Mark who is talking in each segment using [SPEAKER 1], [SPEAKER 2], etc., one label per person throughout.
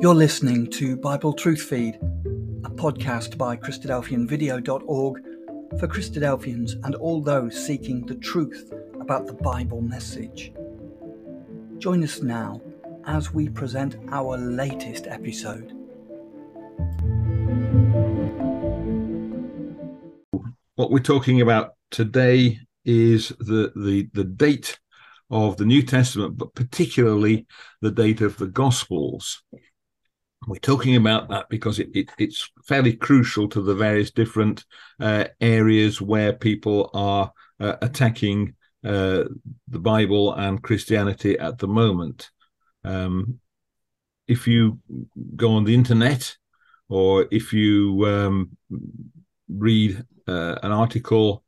[SPEAKER 1] You're listening to Bible Truth Feed, a podcast by Christadelphianvideo.org for Christadelphians and all those seeking the truth about the Bible message. Join us now as we present our latest episode.
[SPEAKER 2] What we're talking about today is the, the, the date of the New Testament, but particularly the date of the Gospels. We're talking about that because it, it, it's fairly crucial to the various different uh, areas where people are uh, attacking uh, the Bible and Christianity at the moment. Um, if you go on the internet or if you um, read uh, an article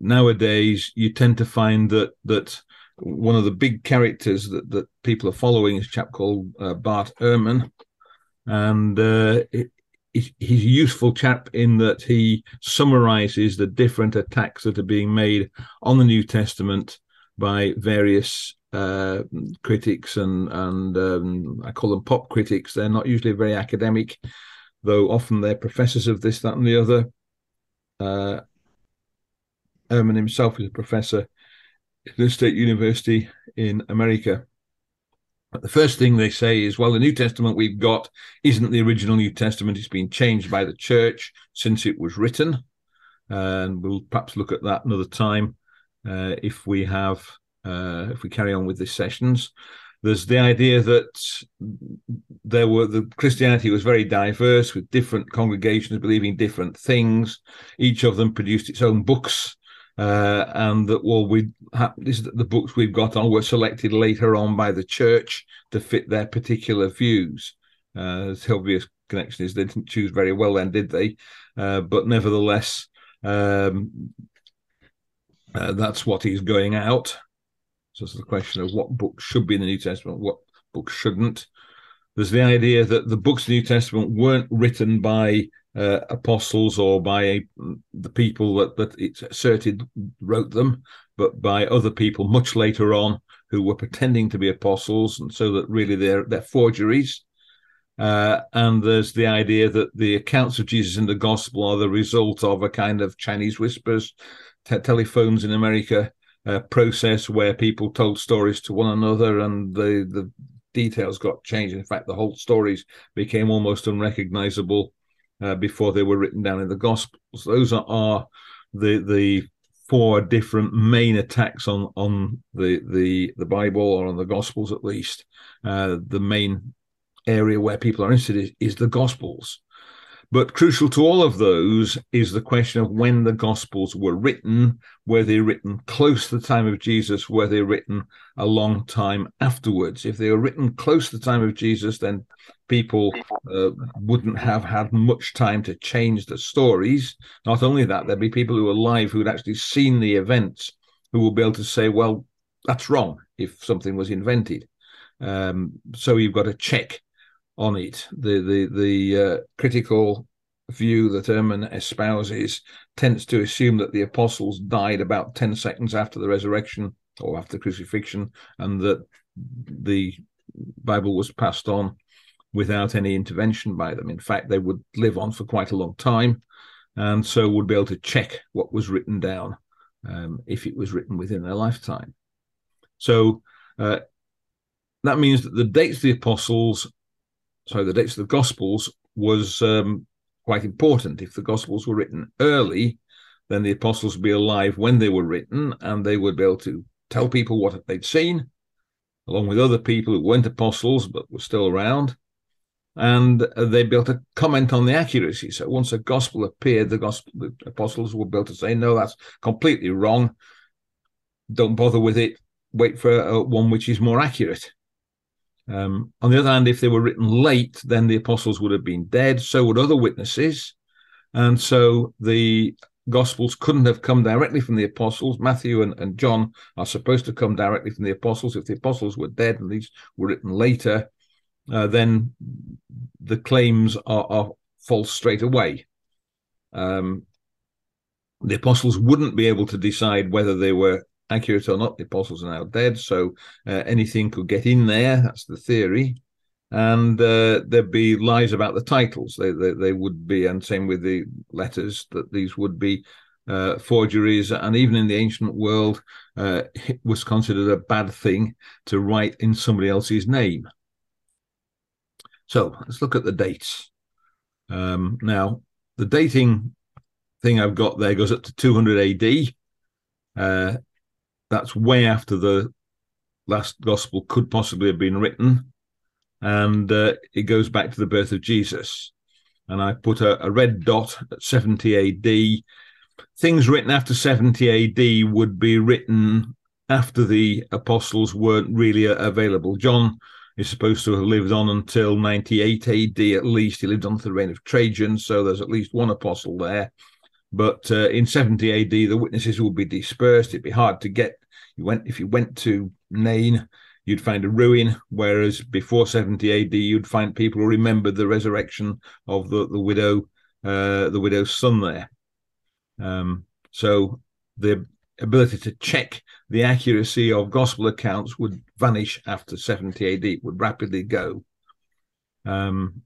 [SPEAKER 2] nowadays, you tend to find that that one of the big characters that, that people are following is a chap called uh, Bart Ehrman, and uh, he's a useful chap in that he summarizes the different attacks that are being made on the New Testament by various uh, critics and and um, I call them pop critics. They're not usually very academic, though often they're professors of this, that, and the other. Uh, himself is a professor at the State University in America. The first thing they say is, well, the New Testament we've got isn't the original New Testament. It's been changed by the church since it was written. And we'll perhaps look at that another time uh, if we have, uh, if we carry on with these sessions. There's the idea that there were the Christianity was very diverse with different congregations believing different things. Each of them produced its own books uh, and that well we ha- this, the books we've got on were selected later on by the church to fit their particular views. Uh, the obvious connection is they didn't choose very well then, did they? Uh, but nevertheless, um, uh, that's what is going out. So it's the question of what books should be in the New Testament, what books shouldn't. There's the idea that the books of the New Testament weren't written by uh, apostles or by the people that, that it's asserted wrote them, but by other people much later on who were pretending to be apostles, and so that really they're they're forgeries. Uh, and there's the idea that the accounts of Jesus in the gospel are the result of a kind of Chinese whispers, te- telephones in America uh, process where people told stories to one another, and the the details got changed. In fact, the whole stories became almost unrecognizable uh, before they were written down in the Gospels. Those are, are the the four different main attacks on on the the the Bible or on the Gospels at least. Uh, the main area where people are interested is, is the Gospels. But crucial to all of those is the question of when the Gospels were written. Were they written close to the time of Jesus? Were they written a long time afterwards? If they were written close to the time of Jesus, then people uh, wouldn't have had much time to change the stories. Not only that, there'd be people who were alive who'd actually seen the events who will be able to say, well, that's wrong if something was invented. Um, so you've got to check on it. The the the uh, critical view that Ehrman espouses tends to assume that the apostles died about ten seconds after the resurrection or after crucifixion, and that the Bible was passed on without any intervention by them. In fact, they would live on for quite a long time, and so would be able to check what was written down um, if it was written within their lifetime. So. Uh, that means that the dates of the apostles so the dates of the Gospels was um, quite important. If the Gospels were written early, then the apostles would be alive when they were written, and they would be able to tell people what they'd seen, along with other people who weren't apostles but were still around, and they'd be able to comment on the accuracy. So once a gospel appeared, the gospel the apostles were able to say, "No, that's completely wrong. Don't bother with it. Wait for uh, one which is more accurate." Um, on the other hand, if they were written late, then the apostles would have been dead. So would other witnesses. And so the Gospels couldn't have come directly from the apostles. Matthew and, and John are supposed to come directly from the apostles. If the apostles were dead and these were written later, uh, then the claims are, are false straight away. Um, the apostles wouldn't be able to decide whether they were accurate or not. The apostles are now dead, so uh, anything could get in there. That's the theory. and uh, there'd be lies about the titles. They, they, they would be, and same with the letters, that these would be uh, forgeries. And even in the ancient world, uh, it was considered a bad thing to write in somebody else's name. So let's look at the dates. Um, now, the dating thing I've got there goes up to 200 AD. Uh, that's way after the last gospel could possibly have been written and uh, it goes back to the birth of Jesus. And I put a, a red dot at 70 AD. Things written after 70 AD would be written after the apostles weren't really available. John is supposed to have lived on until 98 AD at least. He lived on to the reign of Trajan, so there's at least one apostle there. But uh, in 70 AD, the witnesses would be dispersed. It'd be hard to get. You went if you went to Nain, you'd find a ruin, whereas before 70 AD, you'd find people who remembered the resurrection of the, the widow, uh, the widow's son there. Um, so the ability to check the accuracy of gospel accounts would vanish after 70 AD, would rapidly go. Um,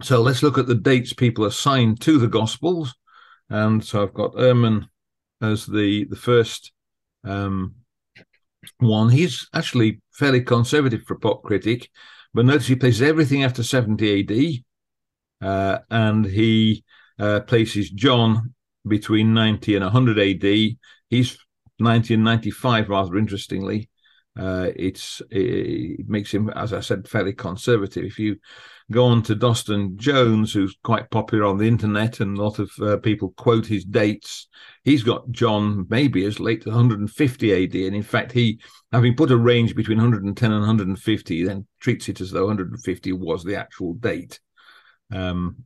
[SPEAKER 2] so let's look at the dates people assigned to the gospels. And so I've got Ehrman as the, the first um, one. He's actually fairly conservative for a pop critic, but notice he places everything after 70 AD, uh, and he uh, places John between 90 and 100 AD. He's 90 and 95, rather interestingly. Uh, it's it makes him, as I said, fairly conservative. If you go on to Dostan Jones, who's quite popular on the internet, and a lot of uh, people quote his dates. He's got John maybe as late as 150 AD, and in fact, he, having put a range between 110 and 150, then treats it as though 150 was the actual date. Um,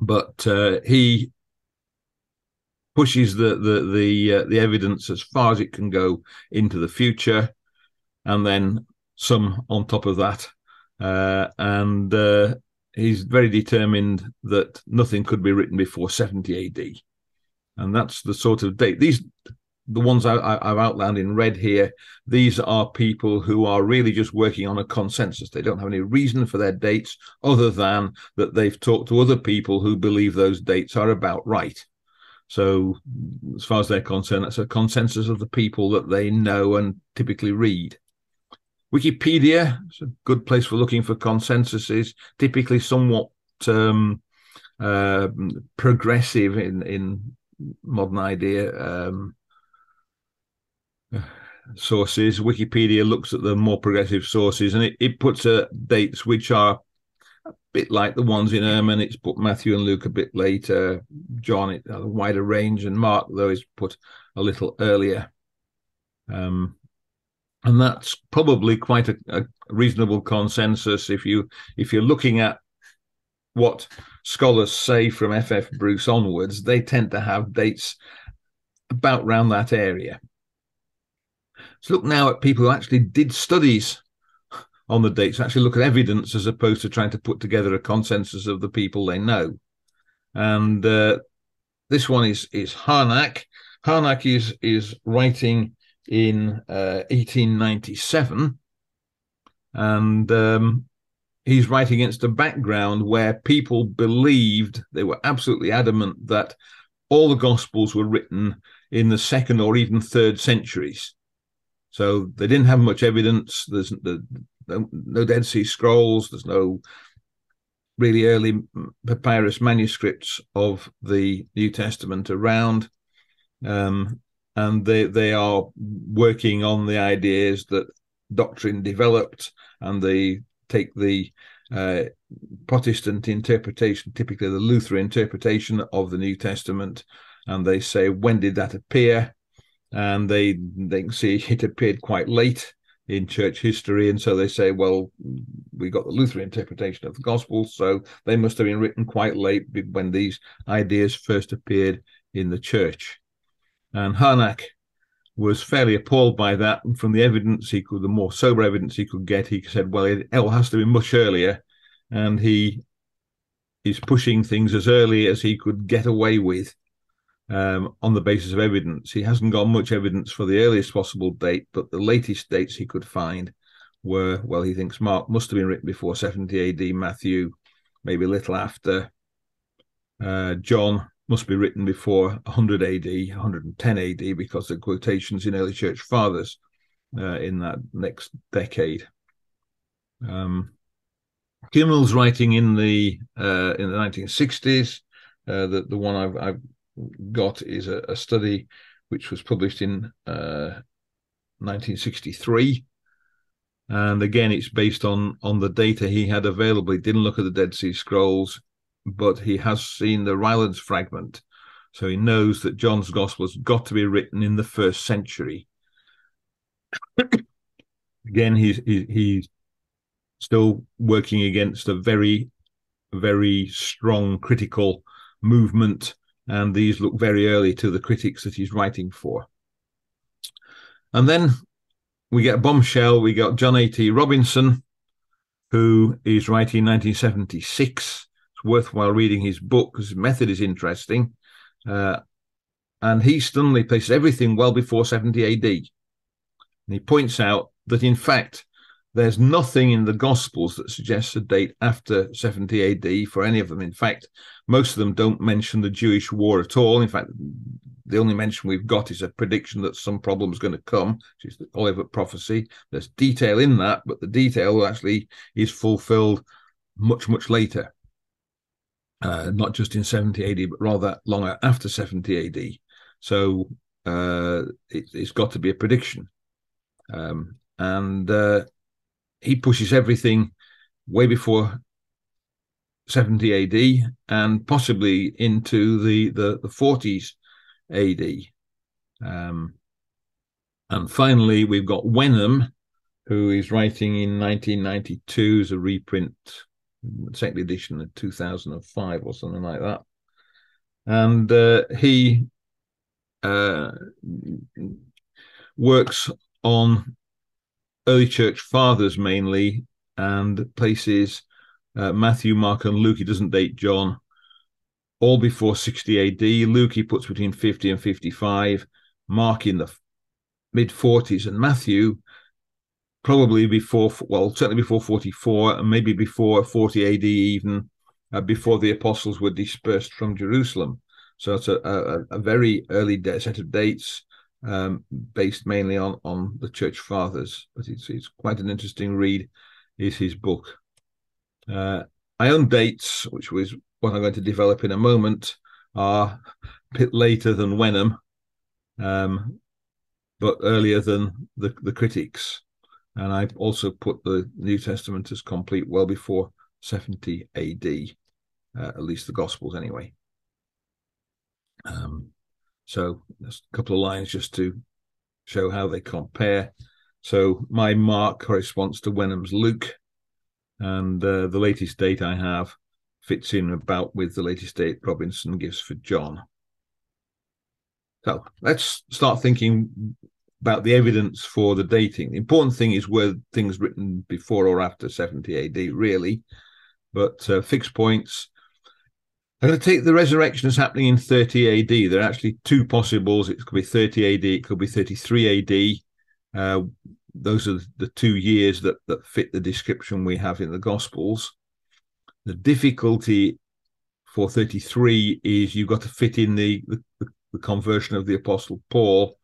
[SPEAKER 2] but uh, he pushes the the the uh, the evidence as far as it can go into the future, and then some on top of that uh, and uh, he's very determined that nothing could be written before 70 AD, and that's the sort of date. These, the ones I, have outlined in red here, these are people who are really just working on a consensus. They don't have any reason for their dates other than that they've talked to other people who believe those dates are about right. So, as far as they're concerned, that's a consensus of the people that they know and typically read. Wikipedia is a good place for looking for consensuses, typically somewhat um, uh, progressive in, in modern idea um, sources. Wikipedia looks at the more progressive sources and it, it puts uh, dates which are a bit like the ones in Ehrman. It's put Matthew and Luke a bit later, John it a wider range, and Mark though is put a little earlier. Um, and that's probably quite a, a, reasonable consensus if you if you're looking at what scholars say from ff bruce onwards they tend to have dates about round that area. Let's look now at people who actually did studies on the dates actually look at evidence as opposed to trying to put together a consensus of the people they know. And uh, this one is is harnack. Harnack is is writing in uh, 1897, and um, he's writing against a background where people believed they were absolutely adamant that all the Gospels were written in the second or even third centuries. So they didn't have much evidence. There's the, no, no Dead Sea Scrolls. There's no really early papyrus manuscripts of the New Testament around. Um, and they they are working on the ideas that doctrine developed, and they take the uh, Protestant interpretation, typically the Lutheran interpretation of the New Testament, and they say when did that appear, and they they can see it appeared quite late in church history, and so they say, well, we got the Lutheran interpretation of the Gospel, so they must have been written quite late when these ideas first appeared in the church. And Harnack was fairly appalled by that. And from the evidence he could, the more sober evidence he could get, he said, well, it, it has to be much earlier. And he is pushing things as early as he could get away with um, on the basis of evidence. He hasn't got much evidence for the earliest possible date, but the latest dates he could find were, well, he thinks Mark must have been written before 70 AD, Matthew maybe a little after. Uh, John must be written before 100 AD, 110 AD, because the quotations in early church fathers uh, in that next decade. Um, Kümmel's writing in the uh, in the 1960s. Uh, the the one I've, I've got is a, a, study which was published in 1963 uh, and again it's based on on the data he had available he didn't look at the dead sea scrolls but he has seen the Rylands fragment so he knows that john's gospel has got to be written in the first century again he's he's still working against a very very strong critical movement and these look very early to the critics that he's writing for and then we get a bombshell. We got John A.T. Robinson, who is writing 1976. Worthwhile reading his book because his method is interesting. Uh, and he stunningly places everything well before 70 AD. And he points out that, in fact, there's nothing in the Gospels that suggests a date after 70 AD for any of them. In fact, most of them don't mention the Jewish war at all. In fact, the only mention we've got is a prediction that some problem is going to come, which is the Olivet prophecy. There's detail in that, but the detail actually is fulfilled much, much later. Uh, not just in 70 AD, but rather longer after 70 AD. So uh, it, has got to be a prediction. Um, and uh, he pushes everything way before 70 AD and possibly into the, the, the 40s AD. Um, and finally, we've got Wenham, who is writing in 1992 as a reprint, second edition in 2005 or something like that. And uh, he uh, works on early church fathers mainly and places uh, Matthew, Mark, and Luke. He doesn't date John all before 60 AD. Luke he puts between 50 and 55, Mark in the mid 40s, and Matthew probably before, well, certainly before 44, and maybe before 40 AD, even uh, before the apostles were dispersed from Jerusalem. So it's a, a, a very early set of dates. Um, based mainly on on the church fathers, but it's it's quite an interesting read. Is his book. Uh, I own dates, which was what I'm going to develop in a moment, are a bit later than Wenham, um, but earlier than the, the critics. And I also put the New Testament as complete well before 70 AD, uh, at least the Gospels anyway. Um, so there's a couple of lines just to show how they compare. So my mark corresponds to Wenham's Luke, and uh, the latest date I have fits in about with the latest date Robinson gives for John. So let's start thinking about the evidence for the dating. The important thing is were things written before or after 70 AD, really. But uh, fixed points. I'm going to take the resurrection as happening in 30 AD. There are actually two possibles. It could be 30 AD, it could be 33 AD. Uh, those are the two years that, that fit the description we have in the Gospels. The difficulty for 33 is you've got to fit in the, the, the conversion of the Apostle Paul,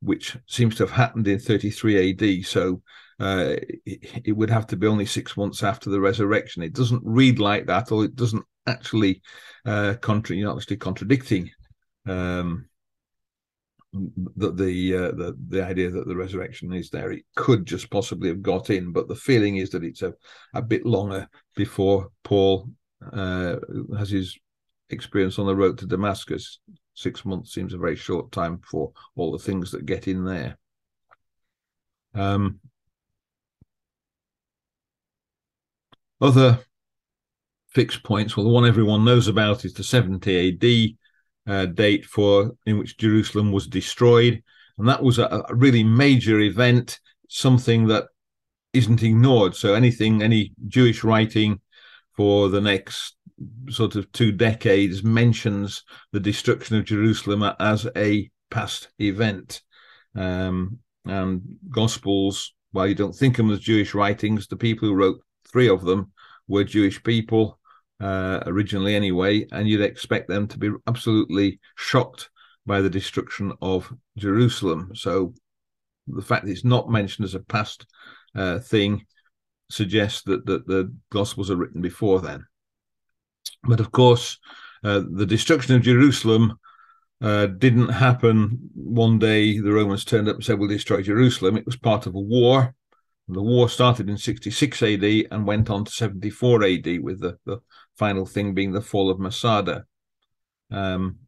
[SPEAKER 2] which seems to have happened in 33 AD. So uh, it, it, would have to be only six months after the resurrection. It doesn't read like that, or it doesn't actually uh, contra- you're not actually contradicting um, the the, uh, the the idea that the resurrection is there. It could just possibly have got in, but the feeling is that it's a, a bit longer before Paul uh, has his experience on the road to Damascus. Six months seems a very short time for all the things that get in there. Um, other fixed points. Well, the one everyone knows about is the 70 AD uh, date for in which Jerusalem was destroyed, and that was a, a, really major event, something that isn't ignored. So anything, any Jewish writing for the next sort of two decades mentions the destruction of Jerusalem as a past event, um, and Gospels while you don't think of them as Jewish writings, the people who wrote three of them were Jewish people uh, originally, anyway, and you'd expect them to be absolutely shocked by the destruction of Jerusalem. So the fact that it's not mentioned as a past uh, thing suggests that, that the Gospels are written before then. But of course, uh, the destruction of Jerusalem uh, didn't happen one day. The Romans turned up and said, We'll destroy Jerusalem. It was part of a war. The war started in 66 AD and went on to 74 AD, with the, the final thing being the fall of Masada. Um,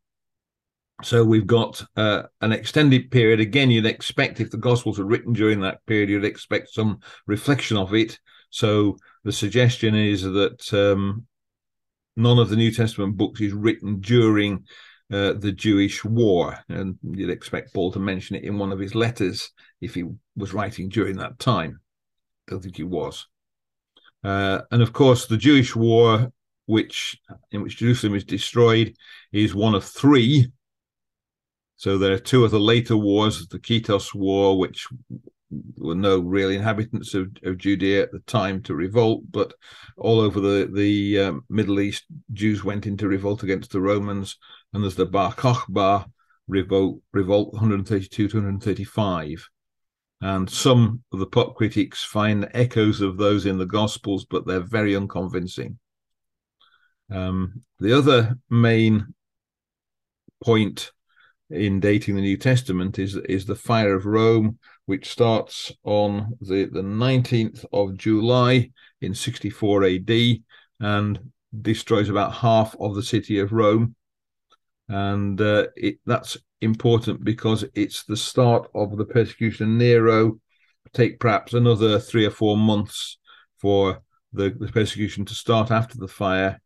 [SPEAKER 2] so we've got uh, an extended period. Again, you'd expect if the Gospels were written during that period, you'd expect some reflection of it. So the suggestion is that um, none of the New Testament books is written during uh, the Jewish war, and you'd expect Paul to mention it in one of his letters if he was writing during that time. I don't think he was. Uh, and of course, the Jewish war, which in which Jerusalem is destroyed, is one of three. So there are two of the later wars: the Kitos War, which were no real inhabitants of, of Judea at the time to revolt, but all over the the um, Middle East, Jews went into revolt against the Romans, and there's the Bar Kokhba revolt, revolt 132 to 135. And some of the pop critics find echoes of those in the Gospels, but they're very unconvincing. Um, the other main point in dating the New Testament is is the fire of Rome, which starts on the, the 19th of July in 64 AD and destroys about half of the city of Rome. And uh, it, that's important because it's the start of the persecution Nero. Take perhaps another three or four months for the, the persecution to start after the fire.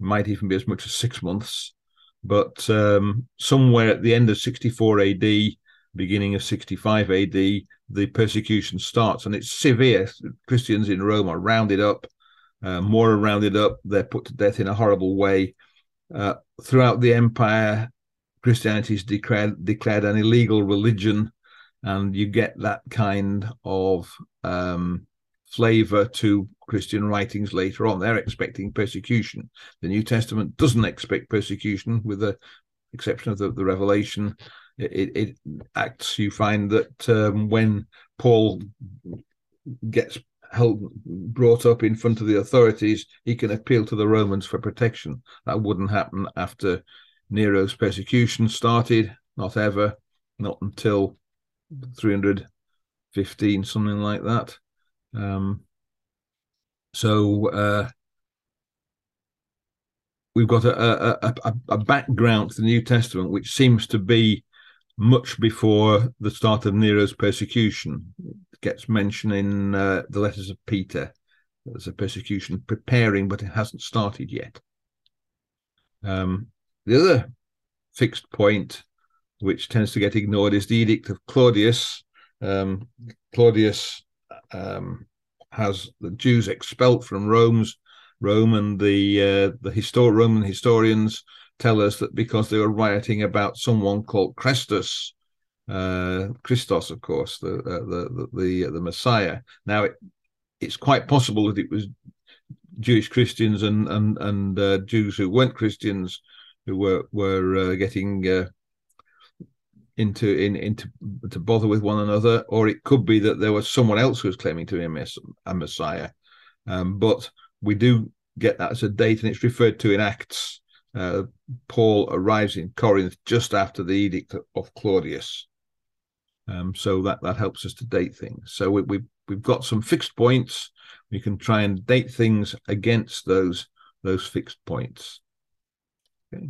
[SPEAKER 2] Might even be as much as six months. But um, somewhere at the end of 64 AD, beginning of 65 AD, the persecution starts, and it's severe. Christians in Rome are rounded up, uh, more are rounded up. They're put to death in a horrible way. Uh, throughout the empire, Christianity is declared declared an illegal religion, and you get that kind of um, flavor to Christian writings later on. They're expecting persecution. The New Testament doesn't expect persecution, with the exception of the, the Revelation it, it acts you find that um, when Paul gets held brought up in front of the authorities, he can appeal to the Romans for protection. That wouldn't happen after Nero's persecution started, not ever, not until 315, something like that. Um, so uh, we've got a, a, a, a, background to the New Testament which seems to be much before the start of Nero's persecution. It gets mentioned in uh, the letters of Peter. There's a persecution preparing, but it hasn't started yet. Um, the other fixed point, which tends to get ignored, is the Edict of Claudius. Um, Claudius um, has the Jews expelled from Rome's Rome, and the uh, the histor- Roman historians tell us that because they were rioting about someone called Christus, uh, Christos, of course, the uh, the the the Messiah. Now, it, it's quite possible that it was Jewish Christians and and and uh, Jews who weren't Christians who were were uh, getting uh, into in into to bother with one another, or it could be that there was someone else who was claiming to be a Messiah. Um, but we do get that as a date, and it's referred to in Acts uh, Paul arrives in Corinth just after the edict of Claudius. Um, so that that helps us to date things. So we, we we've got some fixed points. We can try and date things against those those fixed points. Okay.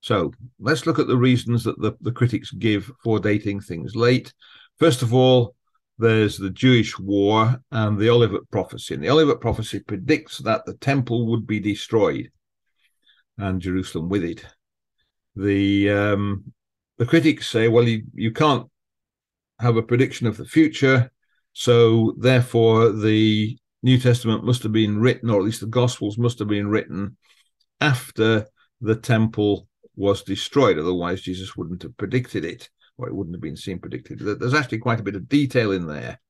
[SPEAKER 2] So let's look at the reasons that the, the critics give for dating things late. First of all, there's the Jewish war and the Olivet prophecy. And the Olivet prophecy predicts that the temple would be destroyed and Jerusalem with it. The um, the critics say, well, you, you can't have a prediction of the future, so therefore the New Testament must have been written, or at least the Gospels must have been written after the temple was destroyed. Otherwise, Jesus wouldn't have predicted it, or it wouldn't have been seen predicted. There's actually quite a bit of detail in there.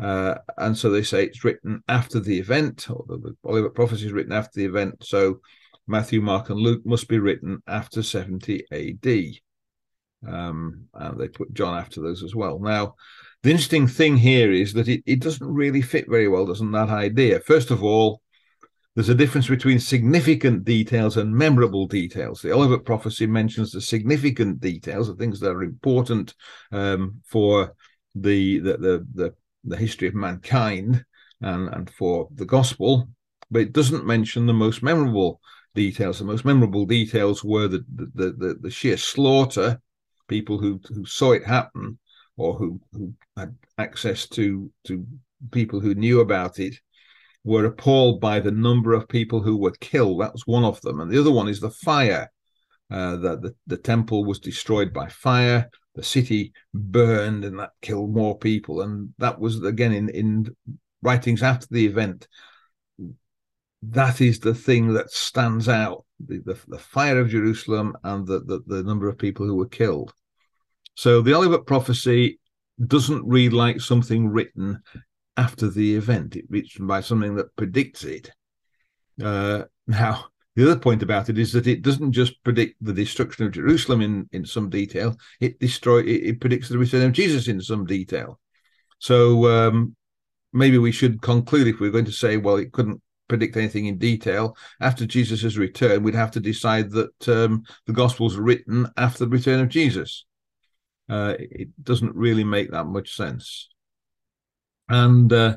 [SPEAKER 2] Uh, and so they say it's written after the event, or the, the Olivet prophecy is written after the event. So Matthew, Mark, and Luke must be written after 70 AD. Um, and they put John after those as well. Now, the interesting thing here is that it, it doesn't really fit very well, doesn't that idea? First of all, there's a difference between significant details and memorable details. The Olivet prophecy mentions the significant details, the things that are important um, for the, the, the the the history of mankind and and for the gospel, but it doesn't mention the most memorable details. The most memorable details were the the the, the sheer slaughter, people who who saw it happen or who who had access to to people who knew about it were appalled by the number of people who were killed. That was one of them. And the other one is the fire. Uh, that the, the temple was destroyed by fire, the city burned, and that killed more people. And that was, again, in, in writings after the event. That is the thing that stands out the, the, the fire of Jerusalem and the, the, the number of people who were killed. So the Olivet prophecy doesn't read like something written after the event. It written by something that predicts it. Uh, now, the other point about it is that it doesn't just predict the destruction of Jerusalem in, in some detail. It destroy it, it predicts the return of Jesus in some detail. So um, maybe we should conclude if we're going to say, well, it couldn't predict anything in detail after Jesus' return. We'd have to decide that um, the Gospels are written after the return of Jesus. Uh, it doesn't really make that much sense. And uh,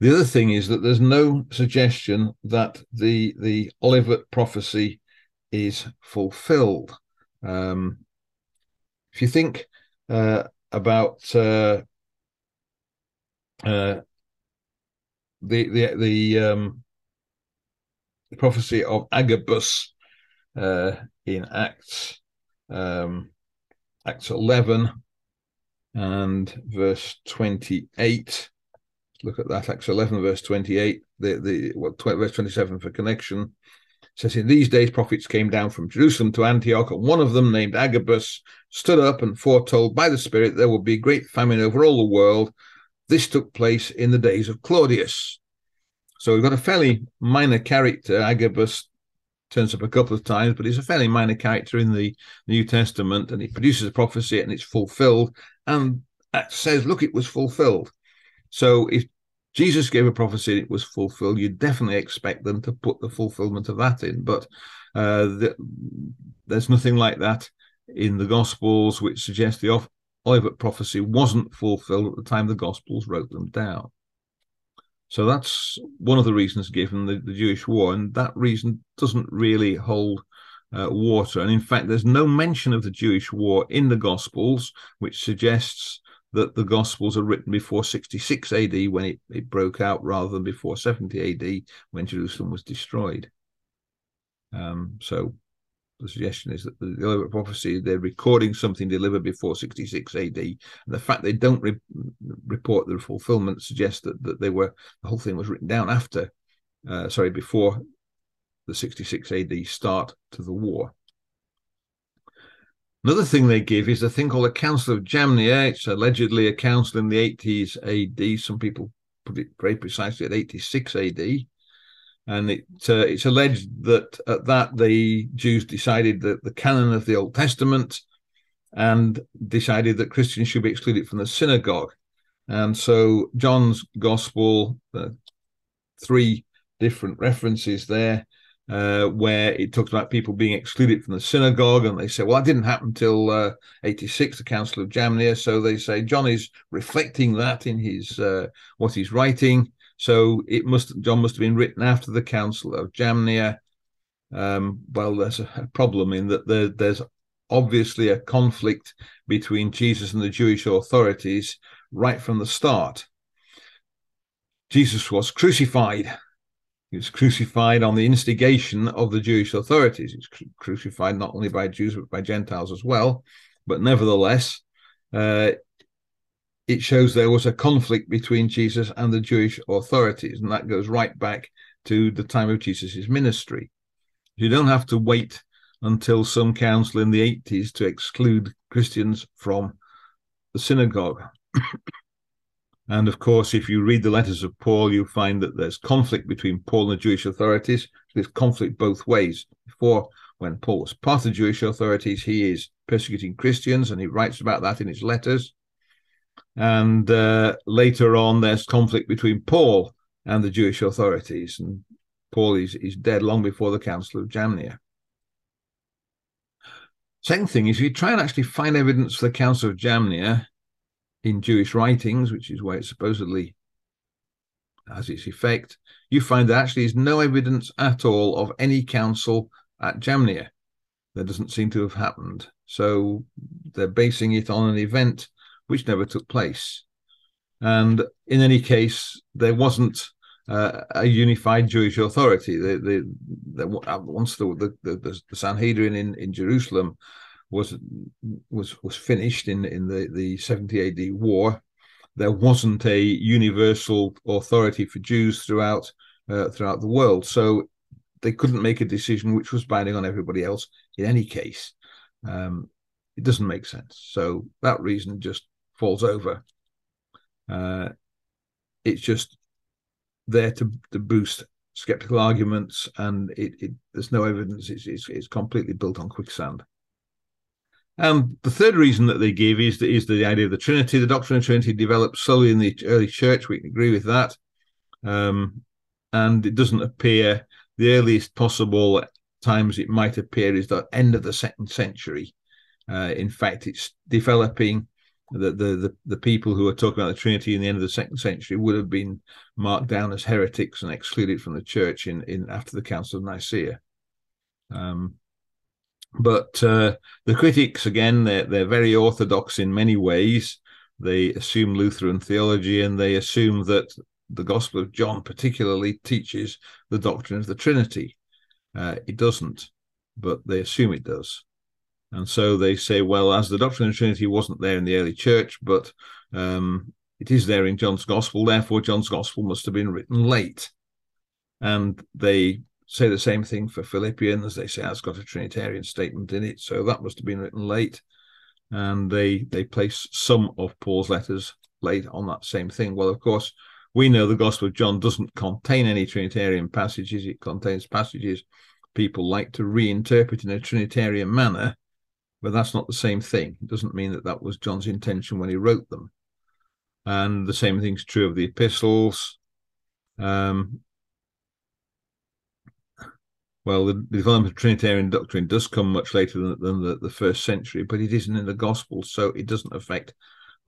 [SPEAKER 2] the other thing is that there's no suggestion that the the Olivet prophecy is fulfilled. Um, if you think uh, about uh, uh, the the the, um, the prophecy of Agabus uh, in Acts um, Acts eleven and verse twenty eight look at that Acts 11 verse 28 the the 20, verse 27 for connection. Says in these days prophets came down from Jerusalem to Antioch and one of them named Agabus stood up and foretold by the spirit there would be great famine over all the world this took place in the days of Claudius so we've got a fairly minor character Agabus turns up a couple of times but he's a fairly minor character in the New Testament and he produces a prophecy and it's fulfilled and says look it was fulfilled so if Jesus gave a prophecy and it was fulfilled, You'd definitely expect them to put the fulfillment of that in. But uh, the, there's nothing like that in the Gospels, which suggests the Olivet prophecy wasn't fulfilled at the time the Gospels wrote them down. So that's one of the reasons given the, the Jewish war, and that reason doesn't really hold uh, water. And in fact, there's no mention of the Jewish war in the Gospels, which suggests that the Gospels are written before 66 AD when it, it broke out rather than before 70 AD when Jerusalem was destroyed. Um, so the suggestion is that the Olivet prophecy, they're recording something delivered before 66 AD. And the fact they don't re- report the fulfillment suggests that, that they were, the whole thing was written down after, uh, sorry, before the 66 AD start to the war. Another thing they give is a thing called the Council of Jamnia. It's allegedly a council in the 80s AD. Some people put it very precisely at 86 AD. And it, uh, it's alleged that at that the Jews decided that the canon of the Old Testament and decided that Christians should be excluded from the synagogue. And so John's Gospel, uh, three different references there, uh, where it talks about people being excluded from the synagogue, and they say, "Well, that didn't happen until uh, '86, the Council of Jamnia." So they say John is reflecting that in his uh, what he's writing. So it must John must have been written after the Council of Jamnia. Um, well, there's a problem in that there, there's obviously a conflict between Jesus and the Jewish authorities right from the start. Jesus was crucified he was crucified on the instigation of the Jewish authorities. He was cru- crucified not only by Jews but by Gentiles as well. But nevertheless, uh, it shows there was a conflict between Jesus and the Jewish authorities, and that goes right back to the time of Jesus' ministry. You don't have to wait until some council in the 80s to exclude Christians from the synagogue. And of course, if you read the letters of Paul, you find that there's conflict between Paul and the Jewish authorities. There's conflict both ways. Before, when Paul was part of the Jewish authorities, he is persecuting Christians, and he writes about that in his letters. And uh, later on, there's conflict between Paul and the Jewish authorities. And Paul is, is dead long before the Council of Jamnia. Second thing is, if you try and actually find evidence for the Council of Jamnia in Jewish writings, which is where it supposedly has its effect, you find there actually is no evidence at all of any council at Jamnia. That doesn't seem to have happened. So they're basing it on an event which never took place. And in any case, there wasn't uh, a unified Jewish authority. The, the, the uh, once the, the, Sanhedrin in, in Jerusalem was was was finished in in the the 70 AD war, there wasn't a universal authority for Jews throughout uh, throughout the world. So they couldn't make a decision which was binding on everybody else. In any case, um, it doesn't make sense. So that reason just falls over. Uh, it's just there to, to boost skeptical arguments, and it, it there's no evidence. It's, it's, it's completely built on quicksand. Um, the third reason that they give is the, is the idea of the Trinity. The doctrine of Trinity developed slowly in the early church. We can agree with that. Um, and it doesn't appear the earliest possible times it might appear is the end of the second century. Uh, in fact, it's developing the, the, the the people who are talking about the Trinity in the end of the second century would have been marked down as heretics and excluded from the church in, in after the Council of Nicaea. Um, but uh, the critics, again, they're, they're very orthodox in many ways. They assume Lutheran theology and they assume that the Gospel of John, particularly, teaches the doctrine of the Trinity. Uh, it doesn't, but they assume it does. And so they say, well, as the doctrine of the Trinity wasn't there in the early church, but um, it is there in John's Gospel, therefore John's Gospel must have been written late. And they say the same thing for Philippians. They say it's got a Trinitarian statement in it, so that must have been written late. And they they place some of Paul's letters late on that same thing. Well, of course, we know the Gospel of John doesn't contain any Trinitarian passages. It contains passages people like to reinterpret in a Trinitarian manner, but that's not the same thing. It doesn't mean that that was John's intention when he wrote them. And the same thing's true of the epistles. Um, well, the, development of Trinitarian doctrine does come much later than, than the, the, first century, but it isn't in the Gospels, so it doesn't affect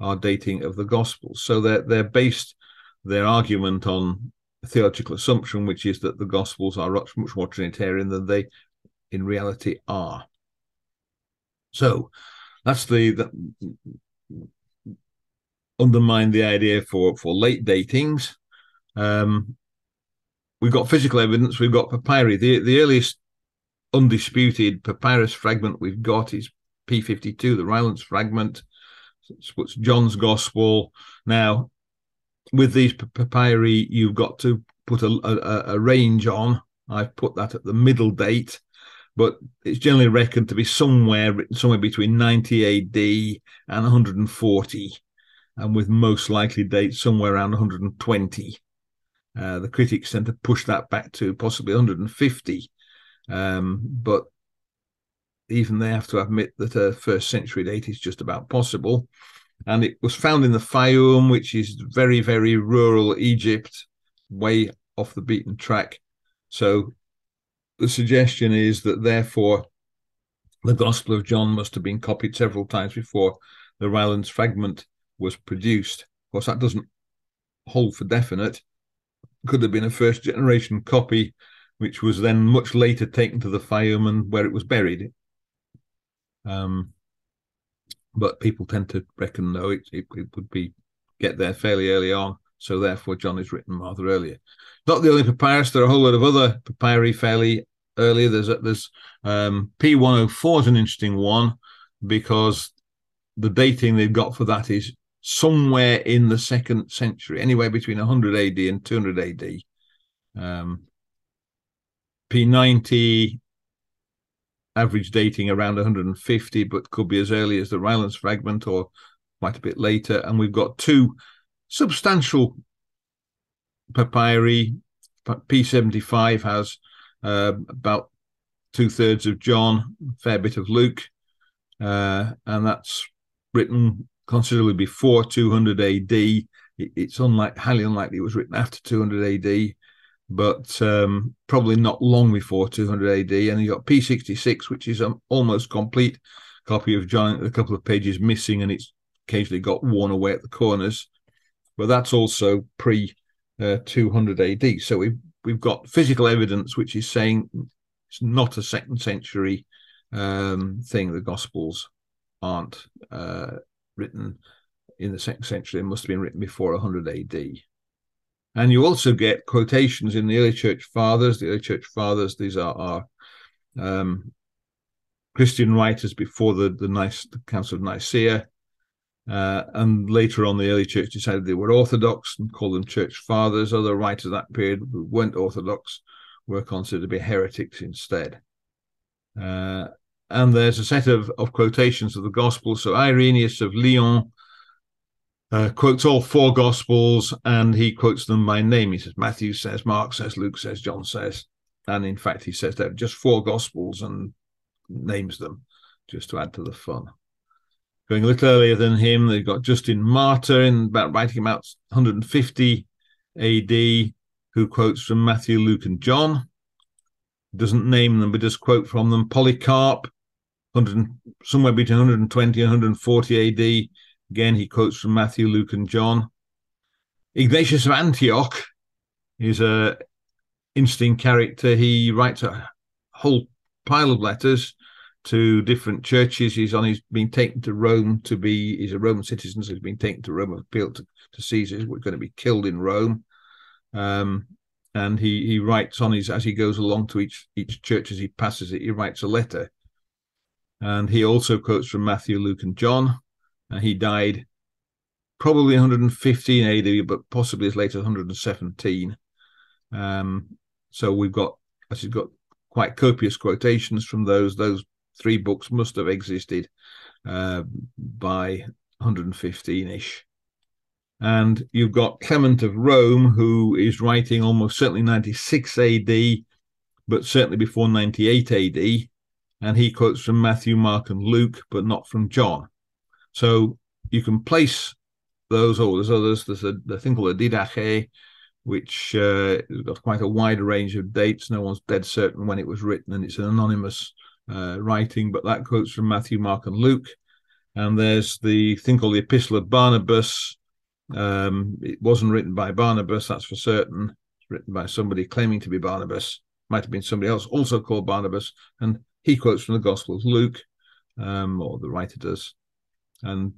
[SPEAKER 2] our dating of the Gospels. So they're they're based their argument on theological assumption, which is that the Gospels are much more Trinitarian than they in reality are. So that's the, undermine the idea for for late datings. Um, we've got physical evidence, we've got papyri. The, the earliest undisputed papyrus fragment we've got is P52, the Rylands fragment. It's John's Gospel. Now, with these papyri, you've got to put a, a, a range on. I've put that at the middle date, but it's generally reckoned to be somewhere somewhere between 90 AD and 140, and with most likely dates somewhere around 120. Uh, the critics tend to push that back to possibly 150, um, but even they have to admit that a first century date is just about possible. And it was found in the Fayum, which is very, very rural Egypt, way off the beaten track. So the suggestion is that therefore the Gospel of John must have been copied several times before the Rylands fragment was produced. Of course, that doesn't hold for definite could have been a first generation copy, which was then much later taken to the Fayum and where it was buried. Um, but people tend to reckon though, it, it, it, would be get there fairly early on. So therefore, John is written rather earlier. Not the only papyrus. There are a whole lot of other papyri fairly earlier. There's there's um, P104 is an interesting one because the dating they've got for that is somewhere in the second century, anywhere between 100 AD and 200 AD. Um, P90 average dating around 150, but could be as early as the Rylands fragment or quite a bit later. And we've got two substantial papyri. P75 has uh, about two thirds of John, a fair bit of Luke, uh, and that's written considerably before 200 AD. it's unlike, highly unlikely it was written after 200 AD, but um, probably not long before 200 AD. And you've got P66, which is an almost complete copy of John, a couple of pages missing, and it's occasionally got worn away at the corners. But that's also pre uh, 200 AD. So we've we've got physical evidence which is saying it's not a second century um, thing. The Gospels aren't uh, written in the second century; they must have been written before 100 AD. And you also get quotations in the early church fathers. The early church fathers; these are, are um, Christian writers before the the, nice, the Council of Nicaea. Uh, and later on, the early church decided they were Orthodox and called them church fathers. Other writers of that period who weren't Orthodox were considered to be heretics instead. Uh, and there's a set of, of quotations of the Gospels. So Irenaeus of Lyon uh, quotes all four Gospels and he quotes them by name. He says Matthew says, Mark says, Luke says, John says. And in fact, he says that just four Gospels and names them just to add to the fun going a little earlier than him. They've got Justin Martyr in about writing about 150 AD, who quotes from Matthew, Luke, and John. Doesn't name them, but just quote from them. Polycarp, 100, somewhere between 120 and 140 AD. Again, he quotes from Matthew, Luke, and John. Ignatius of Antioch is a interesting character. He writes a whole pile of letters to different churches. He's on. He's been taken to Rome to be. He's a Roman citizen, so he's been taken to Rome, appealed to, to Caesar. We're going to be killed in Rome. Um, and he he writes on his as he goes along to each each church as he passes it. He writes a letter, and he also quotes from Matthew, Luke, and John. And he died probably 115 AD, but possibly as late as 117. Um, so we've got, as he's got quite copious quotations from those. Those three books must have existed uh, by 115 ish. And you've got Clement of Rome, who is writing almost certainly 96 AD, but certainly before 98 AD. And he quotes from Matthew, Mark, and Luke, but not from John. So you can place those, oh, there's others. There's a, a thing called a Didache, which uh, has got quite a wide range of dates. No one's dead certain when it was written, and it's an anonymous uh, writing, but that quotes from Matthew, Mark, and Luke. And there's the thing called the Epistle of Barnabas. Um, it wasn't written by Barnabas, that's for certain. It's written by somebody claiming to be Barnabas. Might have been somebody else also called Barnabas. And he quotes from the Gospel of Luke, um, or the writer does. And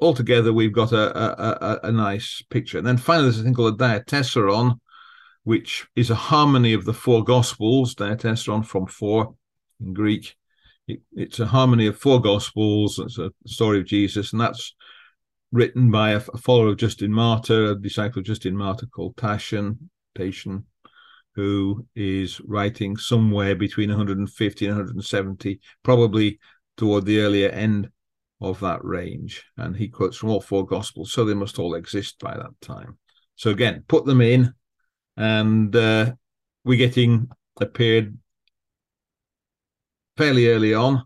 [SPEAKER 2] altogether, we've got a, a, a, a nice picture. And then finally, there's a thing called a diatessaron, which is a harmony of the four Gospels, diatessaron from four in Greek. It, it's a harmony of four Gospels. It's a story of Jesus, and that's written by a, a follower of Justin Martyr, a disciple of Justin Martyr called Tatian, Tatian, who is writing somewhere between 150 and 170, probably toward the earlier end of that range. And he quotes from all four Gospels, so they must all exist by that time. So again, put them in, and uh, we're getting a period fairly early on.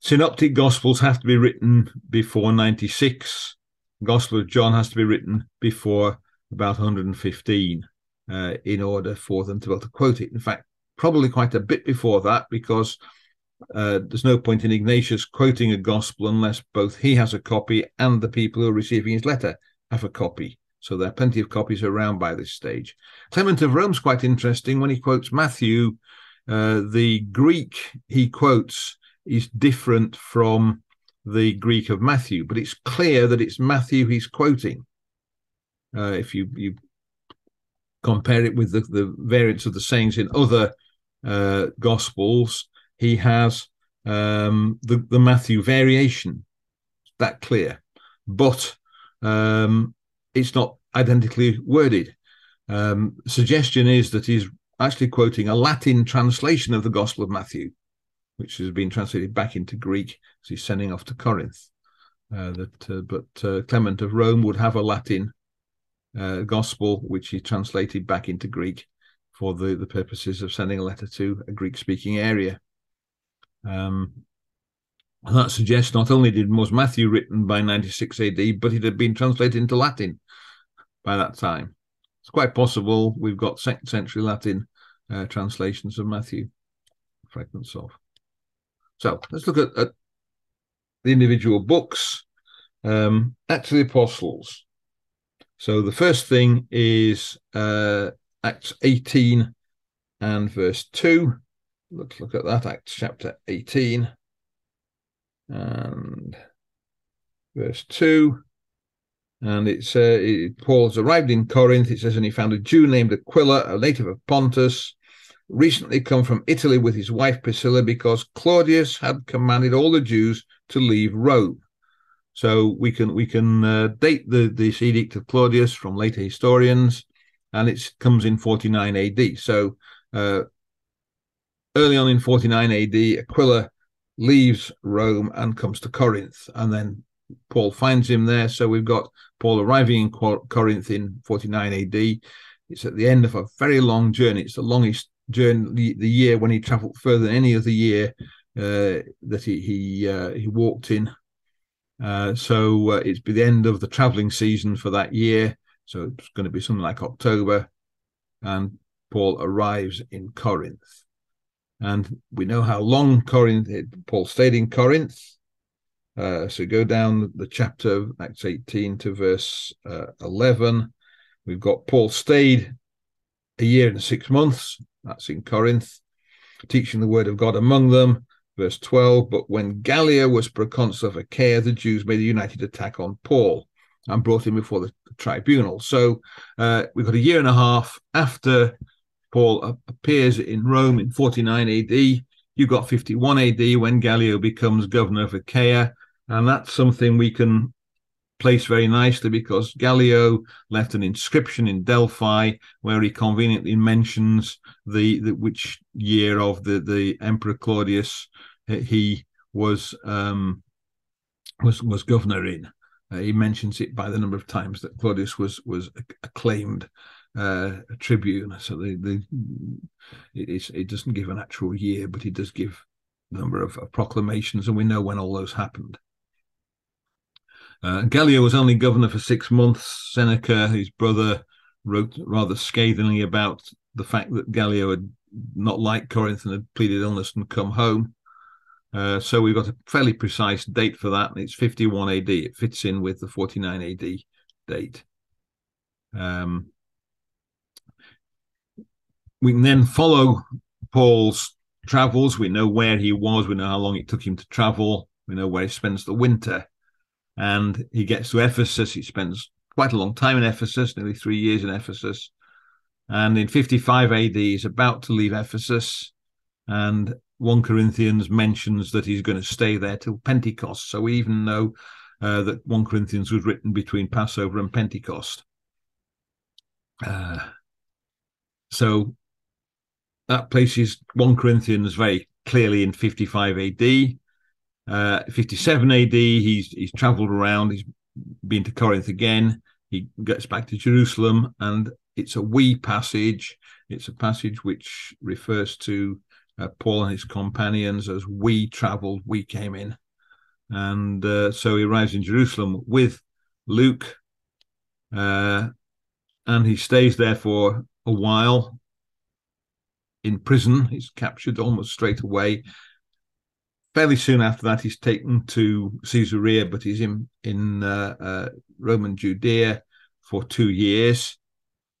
[SPEAKER 2] Synoptic Gospels have to be written before 96. Gospel of John has to be written before about 115 uh, in order for them to be able to quote it. In fact, probably quite a bit before that, because uh, there's no point in Ignatius quoting a gospel unless both he has a copy and the people who are receiving his letter have a copy. So there are plenty of copies around by this stage. Clement of Rome's quite interesting when he quotes Matthew uh, the Greek he quotes is different from the Greek of Matthew, but it's clear that it's Matthew he's quoting. Uh, if you you compare it with the, the variants of the sayings in other uh, gospels, he has um, the the Matthew variation. That clear, but um, it's not identically worded. Um, suggestion is that he's actually quoting a Latin translation of the Gospel of Matthew, which has been translated back into Greek as he's sending off to Corinth. uh, that uh, but uh, Clement of Rome would have a Latin uh, gospel which he translated back into Greek for the, the purposes of sending a letter to a Greek speaking area. Um, that suggests not only did was Matthew written by 96 AD, but it had been translated into Latin by that time. It's quite possible we've got second century Latin uh, translations of Matthew, fragments of. So let's look at, at the individual books. Um, Acts of the Apostles. So the first thing is uh, Acts 18 and verse 2. Let's look at that, Acts chapter 18 and verse 2. And it's uh, it, Paul's arrived in Corinth. It says, and he found a Jew named Aquila, a native of Pontus, recently come from Italy with his wife Priscilla, because Claudius had commanded all the Jews to leave Rome. So we can we can uh, date the this edict of Claudius from later historians, and it comes in 49 AD. So uh, early on in 49 AD, Aquila leaves Rome and comes to Corinth, and then Paul finds him there. So we've got Paul arriving in Corinth in 49 AD. It's at the end of a very long journey. It's the longest journey, the, the year when he travelled further than any other year uh, that he he uh, he walked in. Uh, so uh, it's be the end of the travelling season for that year. So it's going to be something like October, and Paul arrives in Corinth. And we know how long Corinth Paul stayed in Corinth. Uh, so go down the chapter of Acts 18 to verse uh, 11. We've got Paul stayed a year and six months. That's in Corinth, teaching the word of God among them. Verse 12. But when Gallio was proconsul of Achaia, the Jews made a united attack on Paul and brought him before the tribunal. So uh, we've got a year and a half after Paul appears in Rome in 49 AD. You've got 51 AD when Gallio becomes governor of Achaia. And that's something we can place very nicely because Gallio left an inscription in Delphi where he conveniently mentions the, the which year of the, the Emperor Claudius he was um, was was governor in. Uh, he mentions it by the number of times that Claudius was was acclaimed uh, tribune. So the, the it, it doesn't give an actual year, but it does give number of, of proclamations, and we know when all those happened. Uh, Gallio was only governor for six months. Seneca, his brother, wrote rather scathingly about the fact that Gallio had not liked Corinth and had pleaded illness and come home. Uh, so we've got a fairly precise date for that, and it's 51 AD. It fits in with the 49 AD date. Um, we can then follow Paul's travels. We know where he was. We know how long it took him to travel. We know where he spends the winter. And he gets to Ephesus. He spends quite a long time in Ephesus, nearly three years in Ephesus. And in 55 AD, he's about to leave Ephesus. And 1 Corinthians mentions that he's going to stay there till Pentecost. So we even know uh, that 1 Corinthians was written between Passover and Pentecost. Uh, so that places 1 Corinthians very clearly in 55 AD. Uh, 57 AD, he's he's travelled around. He's been to Corinth again. He gets back to Jerusalem, and it's a we passage. It's a passage which refers to uh, Paul and his companions as we travelled, we came in, and uh, so he arrives in Jerusalem with Luke, uh, and he stays there for a while in prison. He's captured almost straight away. Fairly soon after that, he's taken to Caesarea, but he's in in uh, uh, Roman Judea for two years,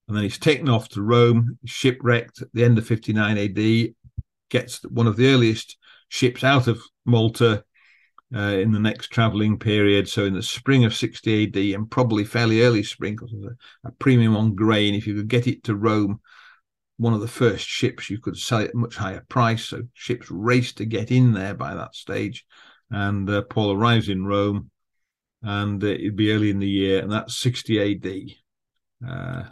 [SPEAKER 2] and then he's taken off to Rome, shipwrecked at the end of 59 AD. Gets one of the earliest ships out of Malta uh, in the next traveling period. So in the spring of 60 AD, and probably fairly early spring, because a, a, premium on grain. If you could get it to Rome one of the first ships you could sell at much higher price. So ships raced to get in there by that stage. And uh, Paul arrives in Rome, and uh, it'd be early in the year, and that's 60 AD. Uh,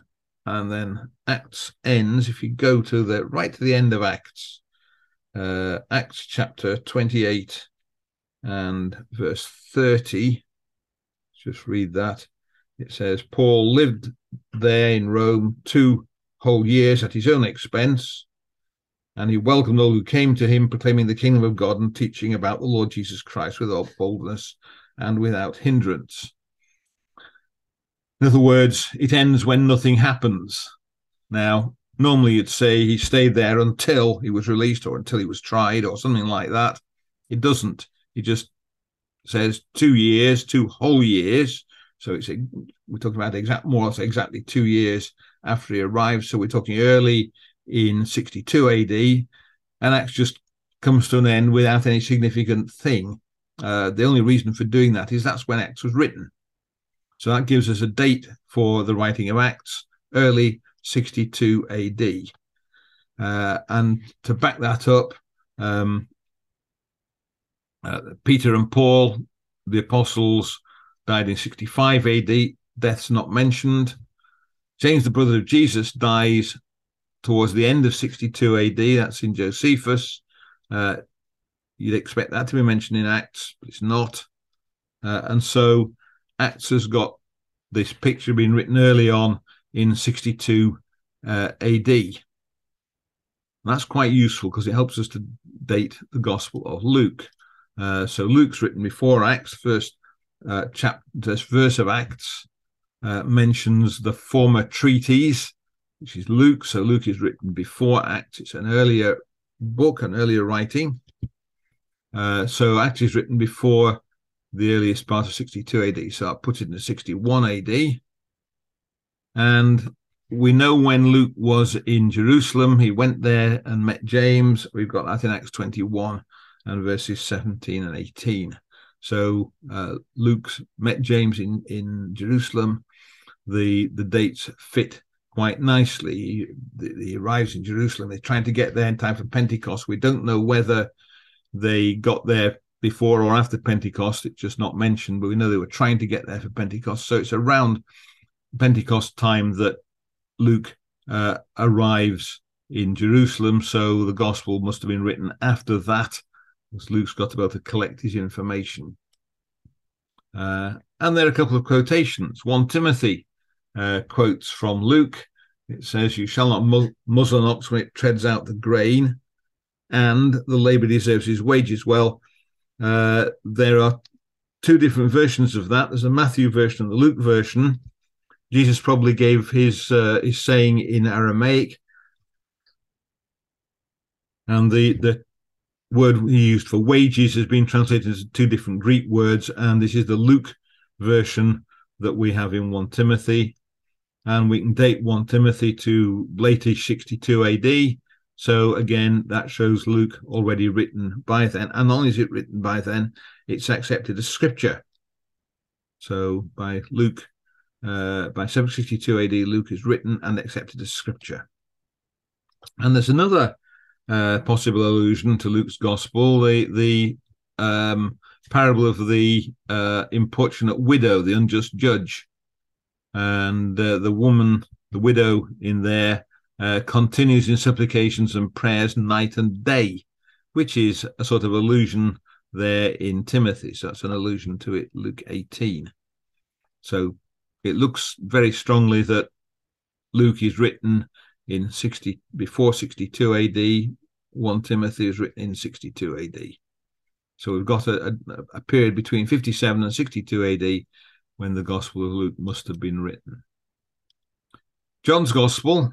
[SPEAKER 2] and then Acts ends. If you go to the right to the end of Acts, uh, Acts chapter 28 and verse 30, just read that. It says Paul lived there in Rome two whole years at his own expense, and he welcomed all who came to him, proclaiming the kingdom of God and teaching about the Lord Jesus Christ with all boldness and without hindrance. In other words, it ends when nothing happens. Now, normally you'd say he stayed there until he was released or until he was tried or something like that. It doesn't. He just says two years, two whole years. So it's we're talking about exact more or less exactly two years after he arrived. So we're talking early in 62 AD, and Acts just comes to an end without any significant thing. Uh, the only reason for doing that is that's when Acts was written. So that gives us a date for the writing of Acts, early 62 AD. Uh, and to back that up, um, uh, Peter and Paul, the apostles, died in 65 AD. Death's not mentioned. James, the brother of Jesus, dies towards the end of 62 AD. That's in Josephus. Uh, you'd expect that to be mentioned in Acts, but it's not. Uh, and so Acts has got this picture being written early on in 62 uh, AD. That's quite useful because it helps us to date the Gospel of Luke. Uh, so Luke's written before Acts. First uh, chapter, verse of Acts uh, mentions the former treatise, which is Luke. So Luke is written before Acts. It's an earlier book, an earlier writing. Uh, so Acts is written before the earliest part of 62 AD. So I put it in 61 AD. And we know when Luke was in Jerusalem, he went there and met James. We've got that in Acts 21 and verses 17 and 18. So uh, Luke's met James in, in Jerusalem. The the dates fit quite nicely. He, he arrives in Jerusalem. They're trying to get there in time for Pentecost. We don't know whether they got there before or after Pentecost. It's just not mentioned, but we know they were trying to get there for Pentecost. So it's around Pentecost time that Luke uh, arrives in Jerusalem. So the gospel must have been written after that as Luke's got to be able to collect his information. Uh, and there are a couple of quotations. 1 Timothy uh, quotes from Luke. It says, You shall not mu- muzzle an ox when it treads out the grain, and the labor deserves his wages. Well, uh, there are two different versions of that. There's a Matthew version and the Luke version. Jesus probably gave his uh, his saying in Aramaic, and the the word he used for wages has been translated into two different Greek words, and this is the Luke version that we have in 1 Timothy. And we can date 1 Timothy to latish 62 AD. So again, that shows Luke already written by then. And not only is it written by then, it's accepted as scripture. So by Luke, uh, by 762 AD, Luke is written and accepted as scripture. And there's another uh, possible allusion to Luke's gospel, the the um, parable of the uh, importunate widow, the unjust judge, and uh, the woman, the widow in there, uh, continues in supplications and prayers night and day, which is a sort of allusion there in Timothy. So that's an allusion to it, Luke 18. So it looks very strongly that Luke is written in 60 before 62 AD 1 Timothy is written in 62 AD. So we've got a, a, a, period between 57 and 62 AD when the Gospel of Luke must have been written. John's Gospel,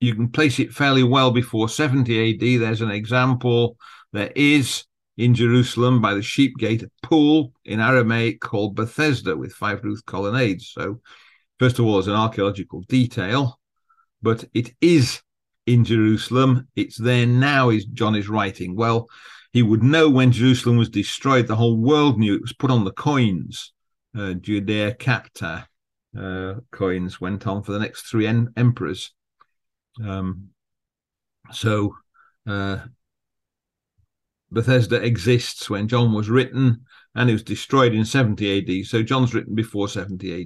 [SPEAKER 2] you can place it fairly well before 70 AD. There's an example. There is in Jerusalem by the sheep gate a pool in Aramaic called Bethesda with five roof colonnades. So, first of all, it's an archaeological detail, but it is in Jerusalem. It's there now, is John is writing. Well, he would know when Jerusalem was destroyed. The whole world knew it was put on the coins. Uh, Judea Capta uh, coins went on for the next three en- emperors. Um, so uh, Bethesda exists when John was written, and it was destroyed in 70 AD. So John's written before 70